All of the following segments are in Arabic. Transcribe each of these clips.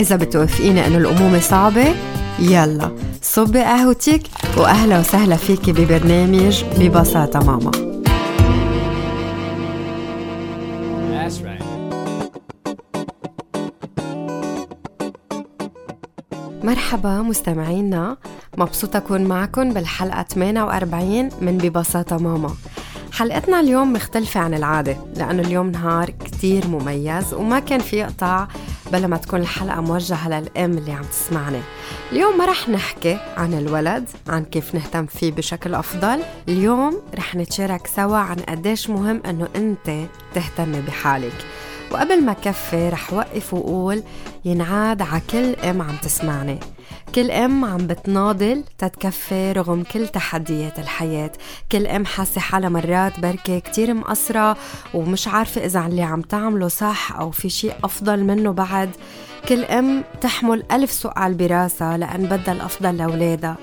إذا بتوافقيني إنه الأمومة صعبة يلا صبي قهوتك وأهلا وسهلا فيكي ببرنامج ببساطة ماما. مرحبا مستمعينا مبسوطة أكون معكم بالحلقة 48 من ببساطة ماما. حلقتنا اليوم مختلفة عن العادة لأنه اليوم نهار كتير مميز وما كان في قطع بلا ما تكون الحلقة موجهة للأم اللي عم تسمعني. اليوم ما رح نحكي عن الولد عن كيف نهتم فيه بشكل أفضل. اليوم رح نتشارك سوا عن قديش مهم أنه أنت تهتمي بحالك. وقبل ما كفي رح وقف وقول ينعاد على كل أم عم تسمعني. كل أم عم بتناضل تتكفي رغم كل تحديات الحياة. كل أم حاسة حالها مرات بركة كتير مقصرة ومش عارفة إذا اللي عم تعمله صح أو في شيء أفضل منه بعد. كل أم تحمل ألف سؤال براسها لأن بدها الأفضل لأولادها.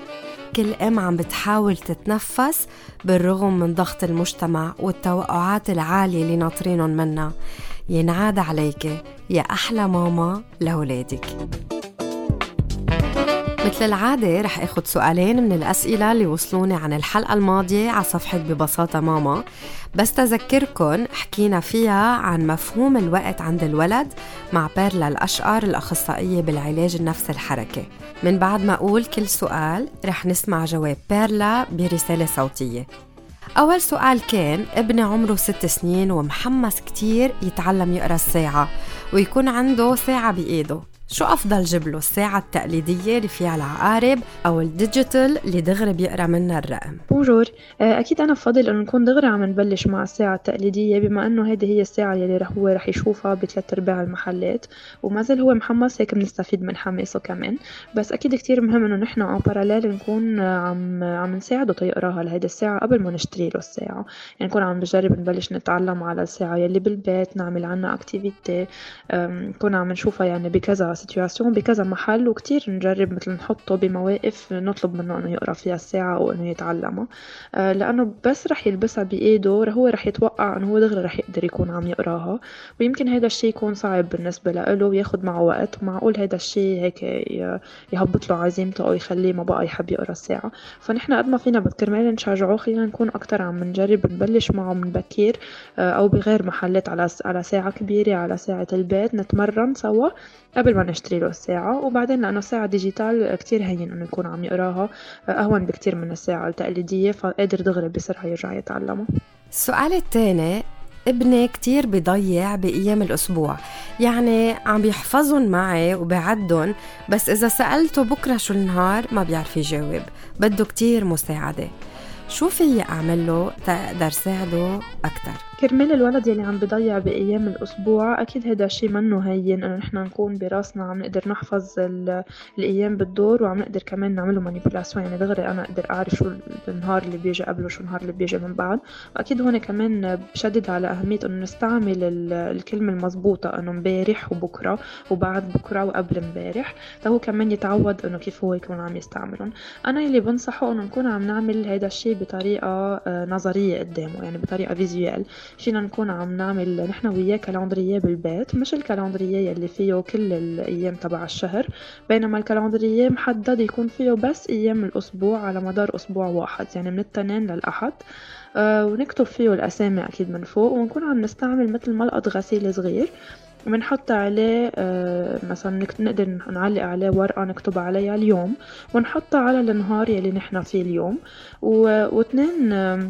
كل أم عم بتحاول تتنفس بالرغم من ضغط المجتمع والتوقعات العالية اللي ناطرينهم منا ينعاد عليك يا أحلى ماما لولادك مثل العادة رح اخد سؤالين من الأسئلة اللي وصلوني عن الحلقة الماضية على صفحة ببساطة ماما. بس تذكركن حكينا فيها عن مفهوم الوقت عند الولد مع بيرلا الأشقر الأخصائية بالعلاج النفس الحركي من بعد ما أقول كل سؤال رح نسمع جواب بيرلا برسالة صوتية. أول سؤال كان ابني عمره ست سنين ومحمس كتير يتعلم يقرأ الساعة ويكون عنده ساعة بإيده. شو أفضل جيب له الساعة التقليدية اللي فيها العقارب أو الديجيتال اللي دغري بيقرأ منها الرقم؟ bonjour آه، أكيد أنا بفضل إنه نكون دغري عم نبلش مع الساعة التقليدية بما إنه هيدي هي الساعة يلي رح هو رح يشوفها بثلاث أرباع المحلات. وما زال هو محمس هيك بنستفيد من حماسه كمان. بس أكيد كتير مهم إنه نحن en parallèle نكون عم عم نساعده تيقراها لهيدي الساعة قبل ما نشتري له الساعة. يعني نكون عم نجرب نبلش نتعلم على الساعة يلي بالبيت نعمل عنها activité نكون عم نشوفها يعني بكذا situation بكذا محل وكتير نجرب مثل نحطه بمواقف نطلب منه إنه يقرأ فيها الساعة أو إنه يتعلمها. آه، لأنه بس رح يلبسها بايده هو رح يتوقع إنه هو دغري رح يقدر يكون عم يقراها. ويمكن هذا الشيء يكون صعب بالنسبة له وياخد معه وقت. ومعقول هذا الشيء هيك يهبط له عزيمته أو يخليه ما بقى يحب يقرأ الساعة فنحن قد ما فينا كرمال نشجعه خلينا نكون أكتر عم نجرب نبلش معه من بكير آه، أو بغير محلات على على ساعة كبيرة على ساعة البيت نتمرن سوا. قبل ما نشتري له الساعة وبعدين لأنه الساعة digital كتير هين إنه يكون عم يقراها أهون بكتير من الساعة التقليدية فقادر دغري بسرعة يرجع يتعلمها. السؤال الثاني ابني كتير بيضيع بأيام الأسبوع يعني عم بيحفظهم معي وبعدهم بس إذا سألته بكرة شو النهار ما بيعرف يجاوب بده كتير مساعدة. شو في أعمل له تقدر ساعده أكتر؟ كرمال الولد يلي عم بضيع بأيام الأسبوع أكيد هيدا الشي منه هين إنه نحن نكون براسنا عم نقدر نحفظ الأيام بالدور وعم نقدر كمان نعمله manipulation يعني دغري أنا أقدر أعرف شو النهار اللي بيجي قبله شو النهار اللي بيجي من بعد. وأكيد هون كمان بشدد على أهمية إنه نستعمل الكلمة المضبوطة إنه مبارح وبكرة وبعد بكرة وقبل مبارح. فهو كمان يتعود إنه كيف هو يكون عم يستعملهم أنا يلي بنصحه إنه نكون عم نعمل هيدا الشي بطريقة آه، نظرية قدامه يعني بطريقة visuel فينا نكون عم نعمل نحن وياه calendrier بالبيت مش ال calendrier يلي فيه كل الأيام تبع الشهر بينما الكالندرية محدد يكون فيه بس أيام الأسبوع على مدار أسبوع واحد يعني من التنين للأحد. آه ونكتب فيه الأسامي أكيد من فوق ونكون عم نستعمل مثل ملقط غسيل صغير وبنحط عليه آه مثلا نقدر نعلق عليه ورقة نكتب عليها اليوم ونحطها على النهار يلي نحن فيه اليوم. واثنين آه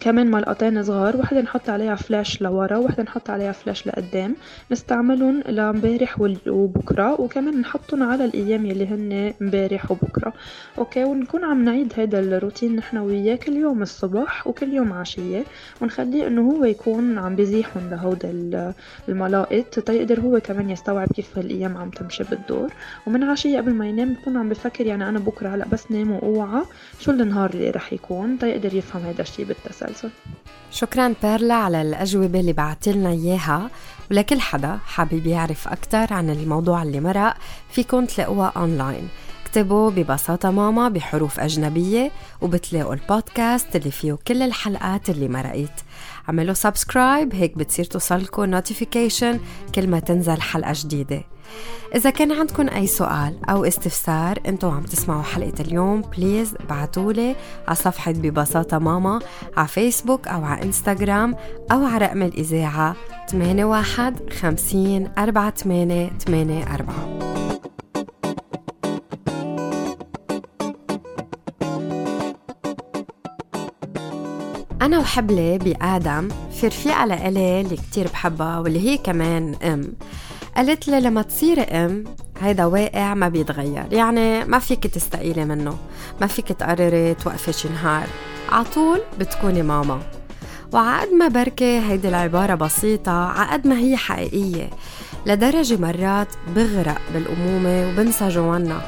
كمان ملقطين صغار وحدة نحط عليها فلاش لورا وحدة نحط عليها فلاش لقدام. نستعملهم لامبارح وبكرة وكمان نحطهم على الأيام يلي هن امبارح وبكرة. أوكي ونكون عم نعيد هذا الروتين نحن وياه كل يوم الصبح وكل يوم عشية. ونخليه إنه هو يكون عم بزيحهم لهودا الملائط تيقدر هو كمان يستوعب كيف هالأيام عم تمشي بالدور. ومن عشية قبل ما ينام بكون عم بفكر يعني أنا بكرة هلأ بس نام وأوعى شو النهار اللي رح يكون؟ تيقدر يفهم هذا الشي بالتسلسل المسلسل شكرا بيرلا على الأجوبة اللي بعتلنا إياها. ولكل حدا حابب يعرف أكثر عن الموضوع اللي مرق فيكن تلاقوها أونلاين. اكتبوا ببساطة ماما بحروف أجنبية وبتلاقوا البودكاست اللي فيه كل الحلقات اللي مرقت. عملوا subscribe هيك بتصير توصلكم notification كل ما تنزل حلقة جديدة. إذا كان عندكم أي سؤال أو استفسار أنتوا عم تسمعوا حلقة اليوم please بعتولي على صفحة ببساطة ماما على فيسبوك أو على إنستغرام أو على رقم الإذاعة 81 50 48 84 أنا وحبلة بآدم في رفيقة لإلي اللي كتير بحبها واللي هي كمان أم. قالت لي لما تصيري أم هيدا واقع ما بيتغير. يعني ما فيك تستقيلي منه. ما فيك تقرري توقفي شي نهار. عطول بتكوني ماما. وعقد ما بركة هيدي العبارة بسيطة عقد ما هي حقيقية. لدرجة مرات بغرق بالأمومة وبنسى جوانا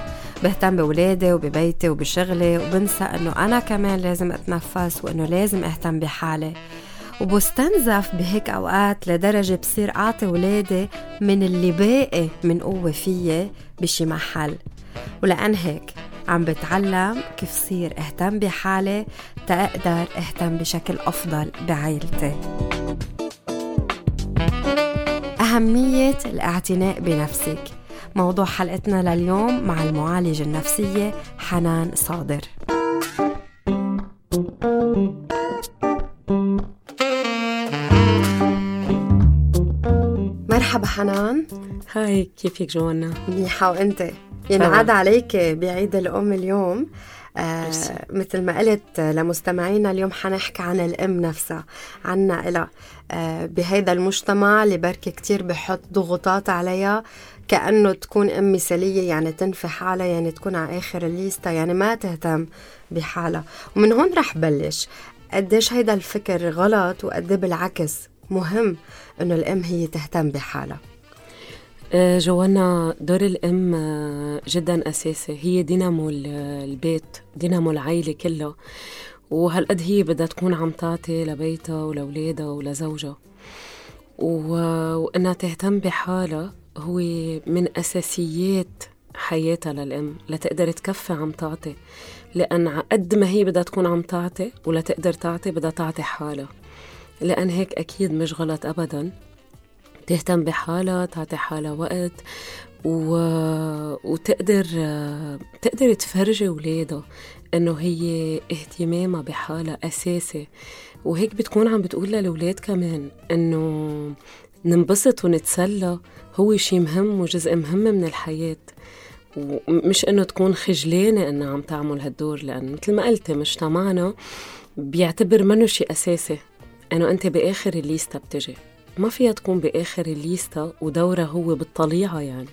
بهتم بولادي وببيتي وبشغلي وبنسى إنه أنا كمان لازم أتنفس وإنه لازم أهتم بحالي. وبستنزف بهيك أوقات لدرجة بصير أعطي ولادي من اللي باقي من قوة فيي بشي محل ولأن هيك عم بتعلم كيف صير أهتم بحالي تقدر أهتم بشكل أفضل بعائلتي. أهمية الاعتناء بنفسك. موضوع حلقتنا لليوم مع المعالجة النفسية حنان صادر. مرحبا حنان. هاي كيفك جوانا؟ منيحة وأنت؟ ينعاد عليك بعيد الأم اليوم. آه مثل ما قلت لمستمعينا اليوم حنحكي عن الأم نفسها عنا إلها. آه بهيدا المجتمع اللي بركي كتير بحط ضغوطات عليها كأنه تكون أم مثالية يعني تنفي حالها يعني تكون على آخر الليستا يعني ما تهتم بحالها. ومن هون رح بلش. قديش هيدا الفكر غلط وقد بالعكس مهم. إنه الأم هي تهتم بحالها. آه، جوانا دور الأم آه، جدا أساسي. هي دينامو البيت دينامو العيلة كلها وهالقد هي بدها تكون عم تعطي لبيتها ولولادها ولزوجها. وإنها تهتم بحالها هو من أساسيات حياتها للأم. لتقدر تكفي عم تعطي لأن قد ما هي بدها تكون عم تعطي ولا تقدر تعطي بدها تعطي حالها. لأن هيك أكيد مش غلط أبدا. تهتم بحالها تعطي حالها وقت و... وتقدر تقدر تفرجي ولادها إنه هي اهتمامها بحالها أساسي. وهيك بتكون عم بتقول للولاد كمان إنه ننبسط ونتسلى هو شيء مهم وجزء مهم من الحياة. ومش إنه تكون خجلانة إنها عم تعمل هالدور لأن مثل ما قلتي مجتمعنا بيعتبر منه شيء أساسي. انه أنت بآخر الليستا بتجي. ما فيها تكون بآخر الليستا ودورها هو بالطليعة يعني.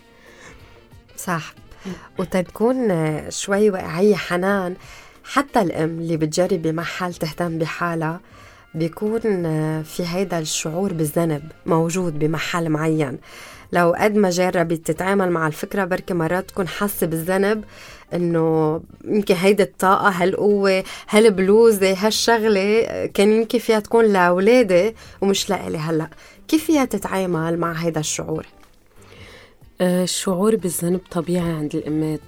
صح. وتكون شوي واقعية حنان. حتى الأم اللي بتجرب بمحل تهتم بحالها بيكون في هيدا الشعور بالذنب موجود بمحل معين. لو قد ما جربت تتعامل مع الفكرة بركي مرات تكون حاسة بالذنب إنه يمكن هيدي الطاقة هالقوة هالبلوزة هالشغلة كان يمكن فيها تكون لأولادي ومش لإلي هلأ. كيف فيها تتعامل مع هيدا الشعور؟ آه، الشعور بالذنب طبيعي عند الأمات.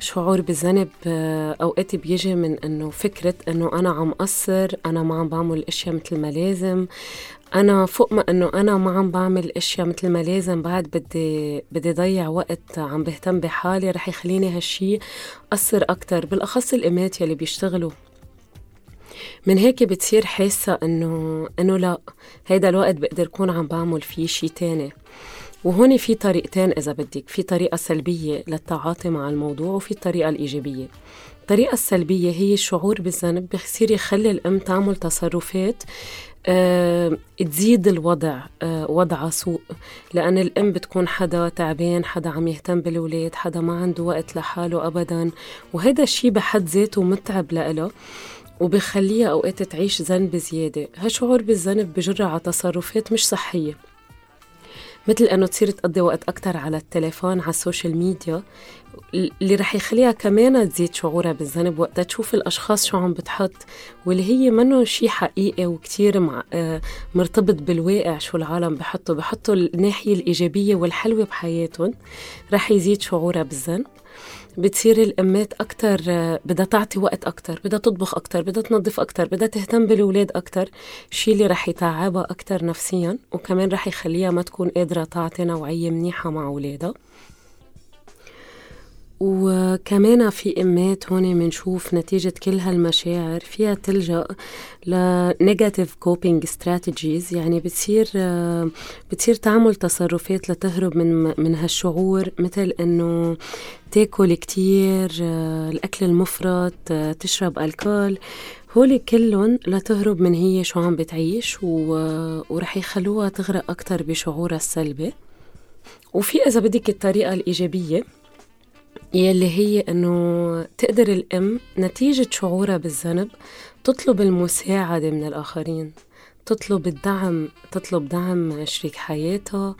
شعور بالذنب آه، أوقات بيجي من إنه فكرة إنه أنا عم قصر أنا ما عم بعمل الاشياء مثل ما لازم. أنا فوق ما إنه أنا ما عم بعمل أشياء مثل ما لازم بعد بدي بدي ضيع وقت عم بهتم بحالي رح يخليني هالشي قصر أكثر بالأخص الامات يلي بيشتغلوا. من هيك بتصير حاسة إنه إنه لا هيدا الوقت بقدر كون عم بعمل فيه شي تاني. وهون في طريقتين إذا بدك في طريقة سلبية للتعاطي مع الموضوع وفي الطريقة الإيجابية. الطريقة السلبية هي الشعور بالذنب بصير يخلي الأم تعمل تصرفات تزيد الوضع أه وضع سوء لأن الأم بتكون حدا تعبان حدا عم يهتم بالولاد حدا ما عنده وقت لحاله أبدا وهذا الشيء بحد ذاته متعب لإلها وبخليها أوقات تعيش ذنب زيادة. هالشعور بالذنب بجرها على تصرفات مش صحية. مثل إنه تصير تقضي وقت أكثر على التليفون على ال social media اللي رح يخليها كمان تزيد شعورها بالذنب وقتها. تشوف الأشخاص شو عم بتحط واللي هي منه شيء حقيقي وكتير مع آه، مرتبط بالواقع شو العالم بحطوا بحطوا الناحية الإيجابية والحلوة بحياتهم. رح يزيد شعورها بالذنب. بتصير الأمات أكتر بدها تعطي وقت أكتر بدها تطبخ أكتر بدها تنظف أكتر بدها تهتم بالولاد أكتر. شيء اللي رح يتعبها أكتر نفسيا وكمان رح يخليها ما تكون قادرة تعطي نوعية منيحة مع أولادها. وكمان في إمات هون بنشوف نتيجة كل هالمشاعر. فيها تلجأ ل negative coping strategies يعني بتصير بتصير تعمل تصرفات لتهرب من من هالشعور مثل إنه تاكل كتير الأكل المفرط تشرب ألكول. هول كلهم لتهرب من هي شو عم بتعيش ورح يخلوها تغرق أكتر بشعورها السلبي. وفي إذا بدك الطريقة الإيجابية يلي هي إنه تقدر الأم نتيجة شعورها بالذنب تطلب المساعدة من الآخرين تطلب الدعم تطلب دعم شريك حياتها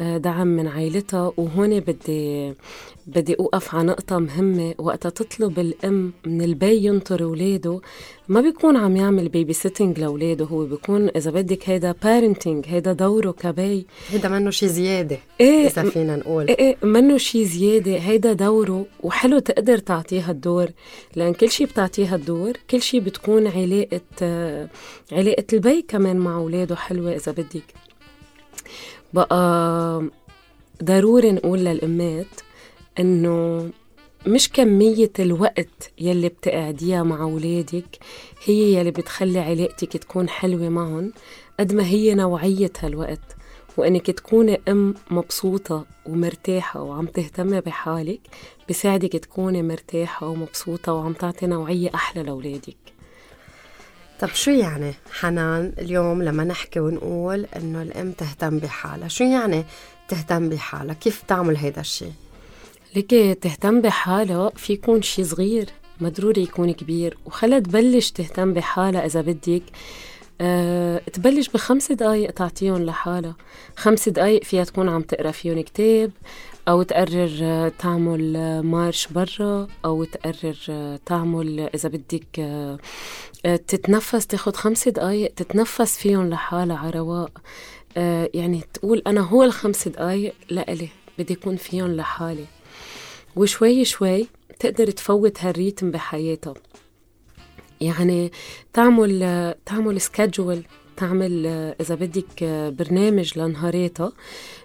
دعم من عائلتها وهون بدي بدي أوقف على نقطة مهمة. وقتها تطلب الأم من البي ينطر أولاده ما بيكون عم يعمل baby sitting لأولاده هو بيكون إذا بدك هيدا parenting هيدا دوره كبي. هيدا منه شي زيادة إيه إذا فينا نقول. إيه إيه منه شي زيادة هيدا دوره. وحلو تقدر تعطيها الدور لأن كل شي بتعطيها الدور كل شي بتكون علاقة علاقة البي كمان مع أولاده حلوة إذا بدك. بقى ضروري نقول للأمات إنه مش كمية الوقت يلي بتقعديها مع أولادك هي يلي بتخلي علاقتك تكون حلوة معهم قد ما هي نوعية هالوقت وإنك تكوني أم مبسوطة ومرتاحة وعم تهتمي بحالك بساعدك تكوني مرتاحة ومبسوطة وعم تعطي نوعية أحلى لأولادك. طب شو يعني؟ حنان اليوم لما نحكي ونقول إنه الأم تهتم بحالها شو يعني تهتم بحالها؟ كيف تعمل هيدا الشيء ليكي تهتم بحالها في يكون شيء صغير ما ضروري يكون كبير وخلى تبلش تهتم بحالها إذا بدك. أه تبلش بخمس دقايق تعطيهم لحالها. خمس دقايق فيها تكون عم تقرأ فيهم كتاب أو تقرر آه، تعمل آه، مارش برا أو تقرر آه، تعمل إذا بدك تتنفس تاخد خمس دقايق تتنفس فيهم لحالها على رواق. يعني تقول أنا هو الخمس دقايق لإلي بدي يكون فيهم لحالي. وشوي شوي تقدر تفوت هالريتم بحياتها يعني تعمل تعمل سكجول تعمل إذا بدك برنامج لنهاراتها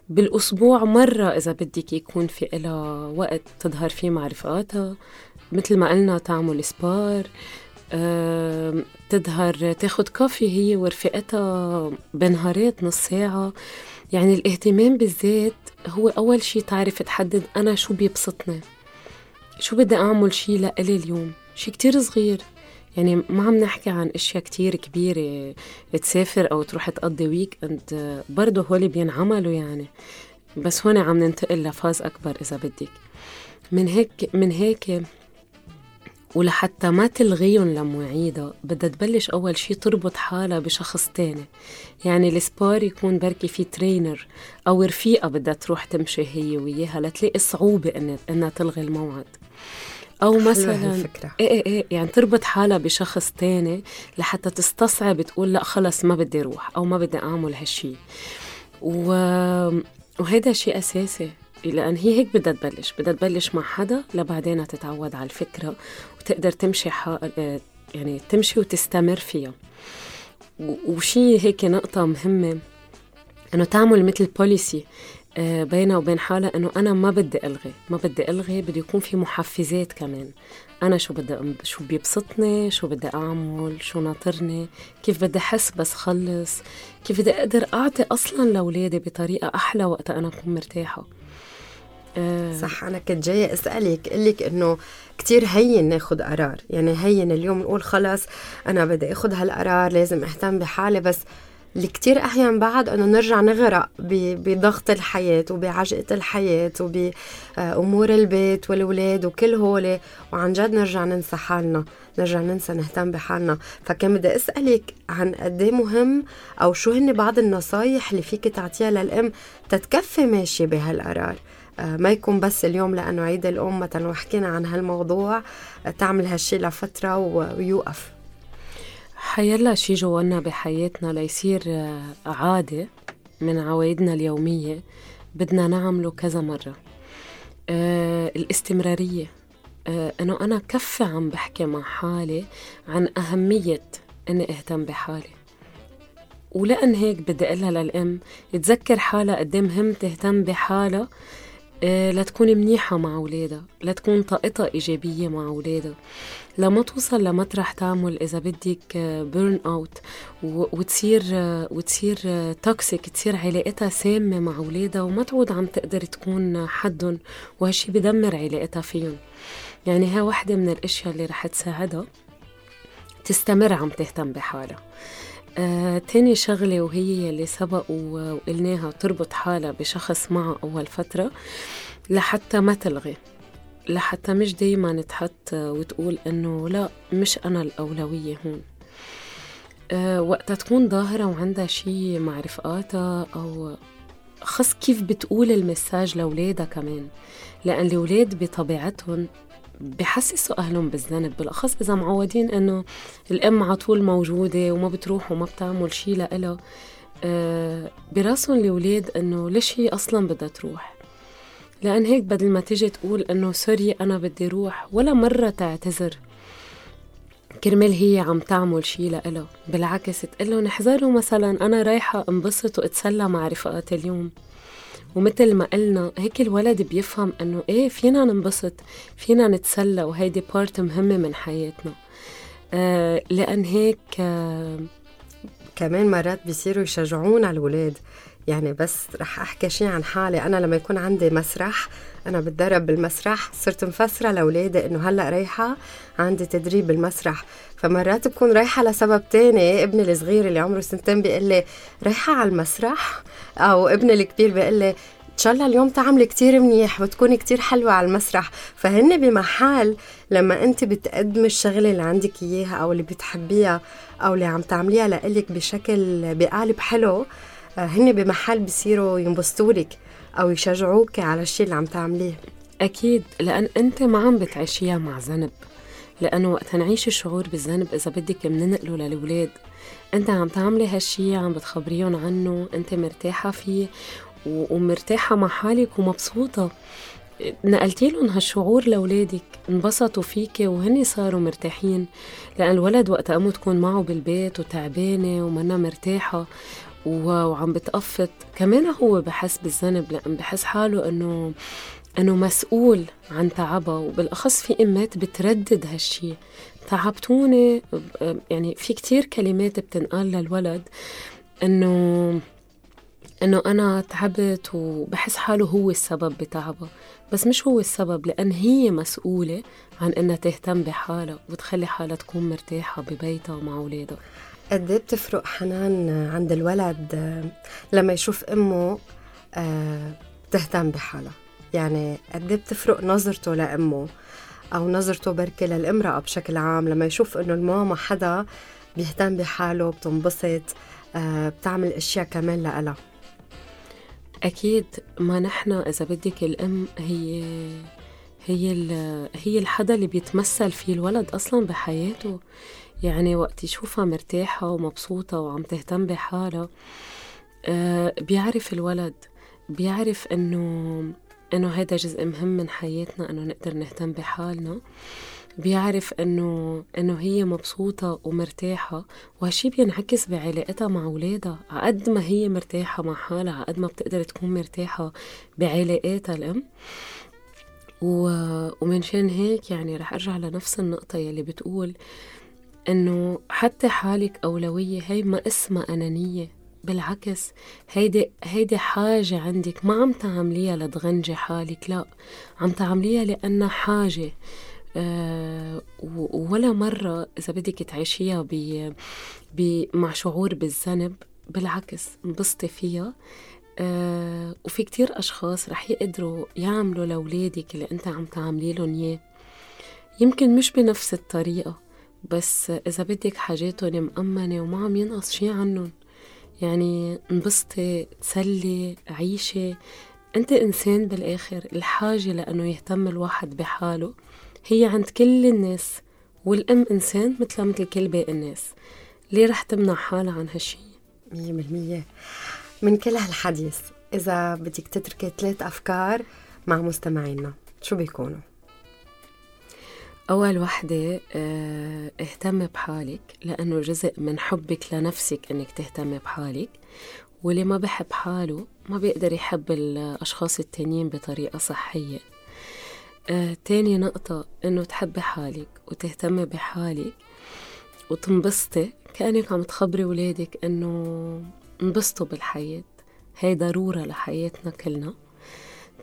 بالأسبوع مرة إذا بدك يكون في إلها وقت تظهر فيه مع رفقاتها مثل ما قلنا تعمل sport تظهر تاخد كافي هي ورفقتها بنهارات نص ساعة. يعني الاهتمام بالذات هو أول شي تعرف تحدد أنا شو بيبسطني. شو بدي أعمل شي لإلي اليوم؟ شي كتير صغير. يعني ما عم نحكي عن أشياء كتير كبيرة تسافر أو تروح تقضي weekend برضه هول بينعملوا يعني. بس هون عم ننتقل لفاز أكبر إذا بدك. من هيك من هيك ولحتى ما تلغيهم لمواعيدها بدها تبلش أول شي تربط حالها بشخص تاني. يعني السبار يكون بركي في ترينر أو رفيقة بدها تروح تمشي هي وياها لتلاقي صعوبة إنها تلغي الموعد. أو مثلا الفكرة. إيه إيه إيه يعني تربط حالها بشخص تاني لحتى تستصعب تقول لا خلص ما بدي أروح أو ما بدي أعمل هالشي. و... وهذا شيء أساسي لأن هي هيك بدها تبلش. بدها تبلش مع حدا لبعدين تتعود على الفكرة وتقدر تمشي ح... يعني تمشي وتستمر فيها. وشي هيك نقطة مهمة إنه تعمل مثل بوليسي بينها وبين حالها إنه أنا ما بدي ألغي ما بدي ألغي بده يكون في محفزات كمان. أنا شو بدي شو بيبسطني شو بدي أعمل شو ناطرني كيف بدي أحس بس خلص كيف بدي أقدر أعطي أصلا لأولادي بطريقة أحلى وقت أنا أكون مرتاحة. أه. صح أنا كنت جاية أسألك لك إنه كتير هين ناخد قرار. يعني هين اليوم نقول خلص أنا بدي أخد هالقرار لازم أهتم بحالي بس اللي كتير أحيان بعد أنه نرجع نغرق بضغط الحياة وبعجقة الحياة وبأمور البيت والولاد وكل هولي وعن جد نرجع ننسى حالنا نرجع ننسى نهتم بحالنا. فكان بدي أسألك عن قد إيه مهم أو شو هن بعض النصايح اللي فيك تعطيها للأم تتكفي ماشية بهالقرار. آه، ما يكون بس اليوم لأنه عيد الأم مثلا وحكينا عن هالموضوع تعمل هالشي لفترة ويوقف. حيلا شي جوانا بحياتنا ليصير آه، عادة من عوايدنا اليومية بدنا نعمله كذا مرة. آه الاستمرارية. آه أنه أنا كفي عم بحكي مع حالي عن أهمية أني أهتم بحالي. ولأن هيك بدي أقولها للأم تذكر حالها قد إيه مهم تهتم بحالها لتكون منيحة مع أولادها لتكون طاقتها إيجابية مع أولادها لما توصل لمطرح تعمل إذا بدك burn آه، out وتصير آه، وتصير توكسيك آه، تصير علاقتها سامة مع اولادها وما تعود عم تقدر تكون حدهم وهالشي بدمر علاقتها فيهم. يعني ها وحده من الأشياء اللي رح تساعدها تستمر عم تهتم بحالها. آه، تاني شغلة وهي اللي سبق وقلناها تربط حالها بشخص معها أول فترة لحتى ما تلغي لحتى مش دايما تحط وتقول إنه لا مش أنا الأولوية هون. أه وقتها تكون ظاهرة وعندها شيء مع رفقاتها أو خص كيف بتقول المساج لأولادها كمان لأن الأولاد بطبيعتهم بحسسوا أهلهم بالذنب بالأخص إذا معودين إنه الأم على طول موجودة وما بتروح وما بتعمل شيء لإلها. أه براسهم الأولاد إنه ليش هي أصلا بدها تروح؟ لأن هيك بدل ما تيجي تقول إنه سوري أنا بدي روح ولا مرة تعتذر كرمال هي عم تعمل شي لإله بالعكس تقول لهم احذروا مثلا أنا رايحة انبسط وأتسلى مع رفقاتي اليوم. ومثل ما قلنا هيك الولد بيفهم إنه إيه فينا ننبسط فينا نتسلى وهيدي بارت مهمة من حياتنا. آه لأن هيك آه كمان مرات بيصيروا يشجعون على الولاد. يعني بس رح أحكي شيء عن حالي. أنا لما يكون عندي مسرح أنا بتدرب بالمسرح صرت مفسرة لأولادي إنه هلأ رايحة عندي تدريب بالمسرح. فمرات بكون رايحة لسبب تاني ابني الصغير اللي عمره سنتين بيقول لي رايحة على المسرح؟ أو ابني الكبير بيقول لي إن شاء الله اليوم تعملي كتير منيح وتكوني كتير حلوة على المسرح. فهن بمحل لما أنت بتقدمي الشغلة اللي عندك إياها أو اللي بتحبيها أو اللي عم تعمليها لإلك بشكل بقالب حلو آه، هن بمحل بصيروا ينبسطوا أو يشجعوك على الشيء اللي عم تعمليه. أكيد لأن أنت ما عم بتعيشيها مع ذنب. لأنه وقت نعيش الشعور بالذنب إذا بدك بننقله للأولاد أنت عم تعملي هالشي عم بتخبريهم عنه أنت مرتاحة فيه ومرتاحة مع حالك ومبسوطة. نقلتي لهم هالشعور لأولادك انبسطوا فيك وهن صاروا مرتاحين. لأن الولد وقت أمه تكون معه بالبيت وتعبانة ومنا مرتاحة وعم بتقفط كمان هو بحس بالذنب لأن بحس حاله إنه إنه مسؤول عن تعبها وبالأخص في أمات بتردد هالشي. تعبتوني يعني في كتير كلمات بتنقال للولد إنه إنه أنا تعبت وبحس حاله هو السبب بتعبها بس مش هو السبب لأن هي مسؤولة عن إنها تهتم بحالها وتخلي حالها تكون مرتاحة ببيتها ومع أولادها. قد إيه بتفرق حنان عند الولد لما يشوف أمه آه، تهتم بحالها؟ يعني قد إيه بتفرق نظرته لأمه أو نظرته بركي للامرأة بشكل عام؟ لما يشوف إنه الماما حدا بيهتم بحاله بتنبسط آه، بتعمل أشياء كمان لها أكيد. ما نحن إذا بدك الأم هي هي هي الحدا اللي بيتمثل فيه الولد أصلا بحياته. يعني وقت يشوفها مرتاحة ومبسوطة وعم تهتم بحالها. آه بيعرف الولد بيعرف إنه إنه هذا جزء مهم من حياتنا إنه نقدر نهتم بحالنا. بيعرف إنه إنه هي مبسوطة ومرتاحة. وهالشي بينعكس بعلاقتها مع أولادها. عقد ما هي مرتاحة مع حالها عقد ما بتقدر تكون مرتاحة بعلاقاتها الأم. ومنشان هيك يعني رح أرجع لنفس النقطة يلي بتقول. إنه حتى حالك أولوية هي ما اسمها أنانية بالعكس هيدي هيدي حاجة عندك ما عم تعمليها لتغنجي حالك لا عم تعمليها لأنها حاجة. أه ولا مرة إذا بدك تعيشيها مع شعور بالذنب بالعكس انبسطي فيها. آه وفي كتير أشخاص رح يقدروا يعملوا لأولادك اللي أنت عم تعملي لهم إياه. يمكن مش بنفس الطريقة. بس إذا بدك حاجاتهم مأمنة وما عم ينقص شي عنهم يعني انبسطي تسلي عيشي أنت إنسان بالآخر الحاجة لأنه يهتم الواحد بحاله هي عند كل الناس والأم إنسان مثل مثل كل باقي الناس ليه رح تمنع حالها عن هالشي؟ مية بالمية من كل هالحديث إذا بدك تتركي ثلاث أفكار مع مستمعينا شو بيكونوا؟ أول وحدة آه اهتم بحالك لأنه جزء من حبك لنفسك إنك تهتمي بحالك واللي ما بحب حاله ما بيقدر يحب الأشخاص التانيين بطريقة صحية. آه تاني نقطة إنه تحبي حالك وتهتمي بحالك وتنبسطي كأنك عم تخبري ولادك إنه انبسطوا بالحياة. هي ضرورة لحياتنا كلنا.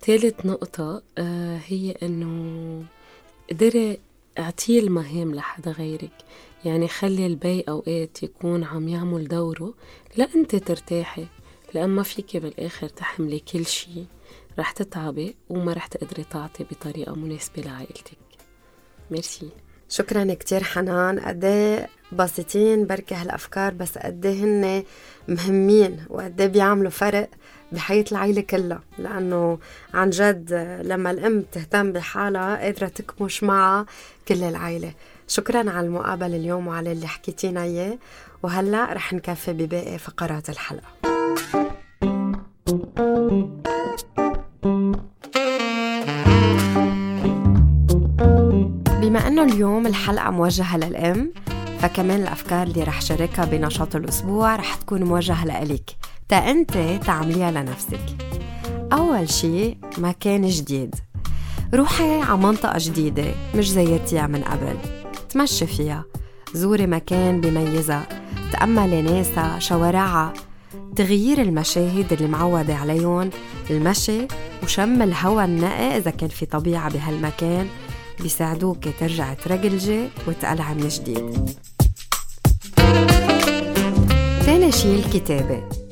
ثالث نقطة آه هي إنه قدري اعطيه المهام لحدا غيرك. يعني خلي البي أوقات يكون عم يعمل دوره لا أنت ترتاحي. لأن ما فيك بالآخر تحملي كل شي رح تتعبي وما رح تقدري تعطي بطريقة مناسبة لعائلتك. ميرسي. شكرا كتير حنان. قد إيه بسيطين بركي هالأفكار بس قد إيه هن مهمين وقد إيه بيعملوا فرق. بحياة العيلة كلها لأنه عن جد لما الأم تهتم بحالها قادرة تكمش معها كل العيلة شكرا على المقابلة اليوم وعلى اللي حكيتينا إياه وهلأ رح نكفي بباقي فقرات الحلقة. بما أنه اليوم الحلقة موجهة للأم فكمان الأفكار اللي رح شاركها بنشاط الأسبوع رح تكون موجهة لإلك. تا أنت تعمليها لنفسك. أول شي مكان جديد. روحي على منطقة جديدة مش زيرتيها من قبل. تمشي فيها. زوري مكان بميزها تأملي ناسها شوارعها. تغيير المشاهد اللي معودة عليهم. المشي وشم الهواء النقي إذا كان في طبيعة بهالمكان. بيساعدوك ترجع ترجلجي وتقلع من جديد تاني شي الكتابة.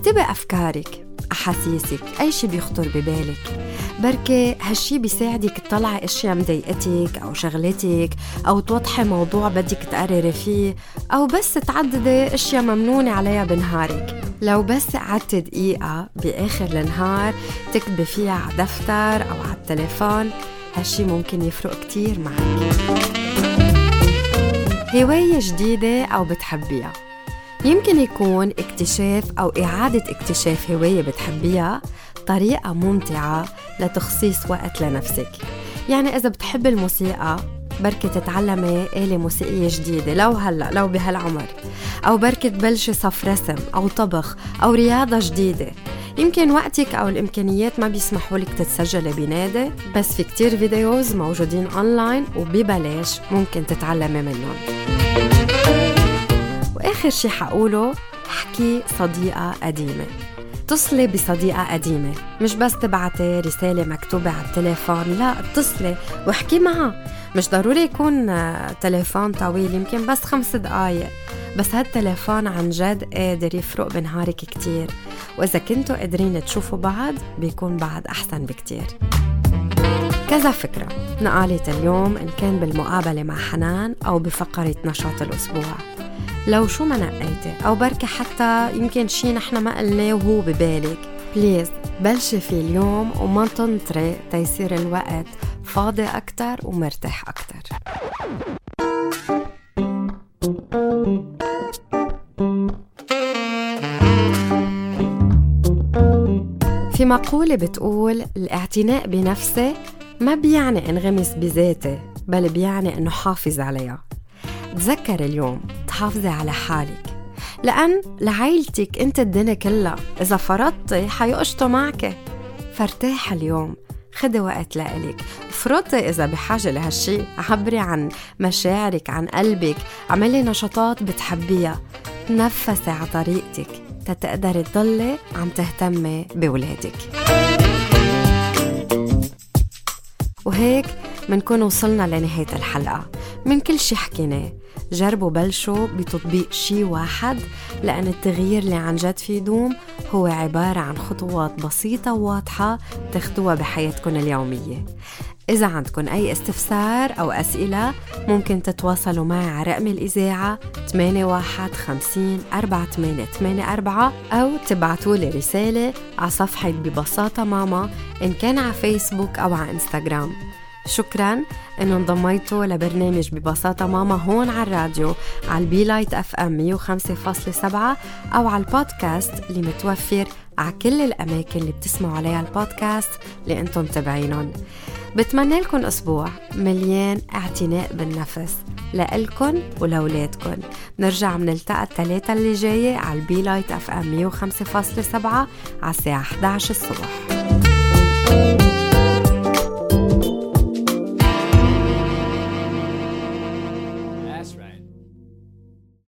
اكتبي أفكارك أحاسيسك أي شي بيخطر ببالك. بركي هالشي بيساعدك تطلعي أشياء مضايقتك أو شغلتك أو توضحي موضوع بدك تقرري فيه أو بس تعددي أشياء ممنونة عليها بنهارك. لو بس قعدت دقيقة بآخر النهار تكتبي فيها على دفتر أو على التليفون هالشي ممكن يفرق كتير معك. هواية جديدة أو بتحبيها؟ يمكن يكون اكتشاف أو إعادة اكتشاف هواية بتحبيها طريقة ممتعة لتخصيص وقت لنفسك. يعني إذا بتحب الموسيقى بركي تتعلمي آلة موسيقية جديدة لو هلأ لو بهالعمر. أو بركي تبلشي صف رسم أو طبخ أو رياضة جديدة. يمكن وقتك أو الإمكانيات ما بيسمحوا لك تتسجلي بنادي بس في كتير videos موجودين أونلاين وببلاش ممكن تتعلمي منهم. وآخر شي حقوله حكي صديقة قديمة. اتصلي بصديقة قديمة مش بس تبعتي رسالة مكتوبة على التليفون لا اتصلي واحكي معها. مش ضروري يكون تليفون طويل يمكن بس خمس دقايق. بس هالتليفون عن جد قادر يفرق بنهارك كتير. وإذا كنتوا قادرين تشوفوا بعض بيكون بعد أحسن بكتير. كذا فكرة. نقالت اليوم إن كان بالمقابلة مع حنان أو بفقرة نشاط الأسبوع. لو شو ما نقيتي أو بركي حتى يمكن شي نحن ما قلناه وهو ببالك. بليز بلشي فيه اليوم وما تنطري تيصير الوقت. فاضي أكتر ومرتاح أكتر. في مقولة بتقول الاعتناء بنفسي ما بيعني انغمس بذاتي بل بيعني إنه حافظ عليها. تذكر اليوم تحافظي على حالك. لأن لعيلتك أنت الدنيا كلها إذا فرطتي حيقشطوا معك. فارتاح اليوم خدي وقت لإلك. افرضي إذا بحاجة لهالشي عبري عن مشاعرك عن قلبك. عملي نشاطات بتحبيها. تنفسي على طريقتك. تتقدري تضلي عم تهتمي بولادك. وهيك منكون وصلنا لنهاية الحلقة. من كل شي حكيناه جربوا بلشوا بتطبيق شي واحد لأن التغيير اللي عن جد في يدوم هو عبارة عن خطوات بسيطة وواضحة تاخدوها بحياتكم اليومية. إذا عندكم أي استفسار أو أسئلة ممكن تتواصلوا معي على رقم الإذاعة 8150 4884 أو تبعتوا لي رسالة على صفحة ببساطة ماما إن كان على فيسبوك أو على إنستغرام. شكرا. إنه انضميتوا لبرنامج ببساطة ماما هون على الراديو على ال Be Light FM 105.7 أو على البودكاست اللي متوفر على كل الأماكن اللي بتسمعوا عليها البودكاست اللي أنتم متابعينهم. بتمنى لكم أسبوع مليان اعتناء بالنفس لإلكن ولولادكن نرجع بنلتقى الثلاثة اللي جاية على ال Be Light FM 105.7 على الساعة 11 الصبح.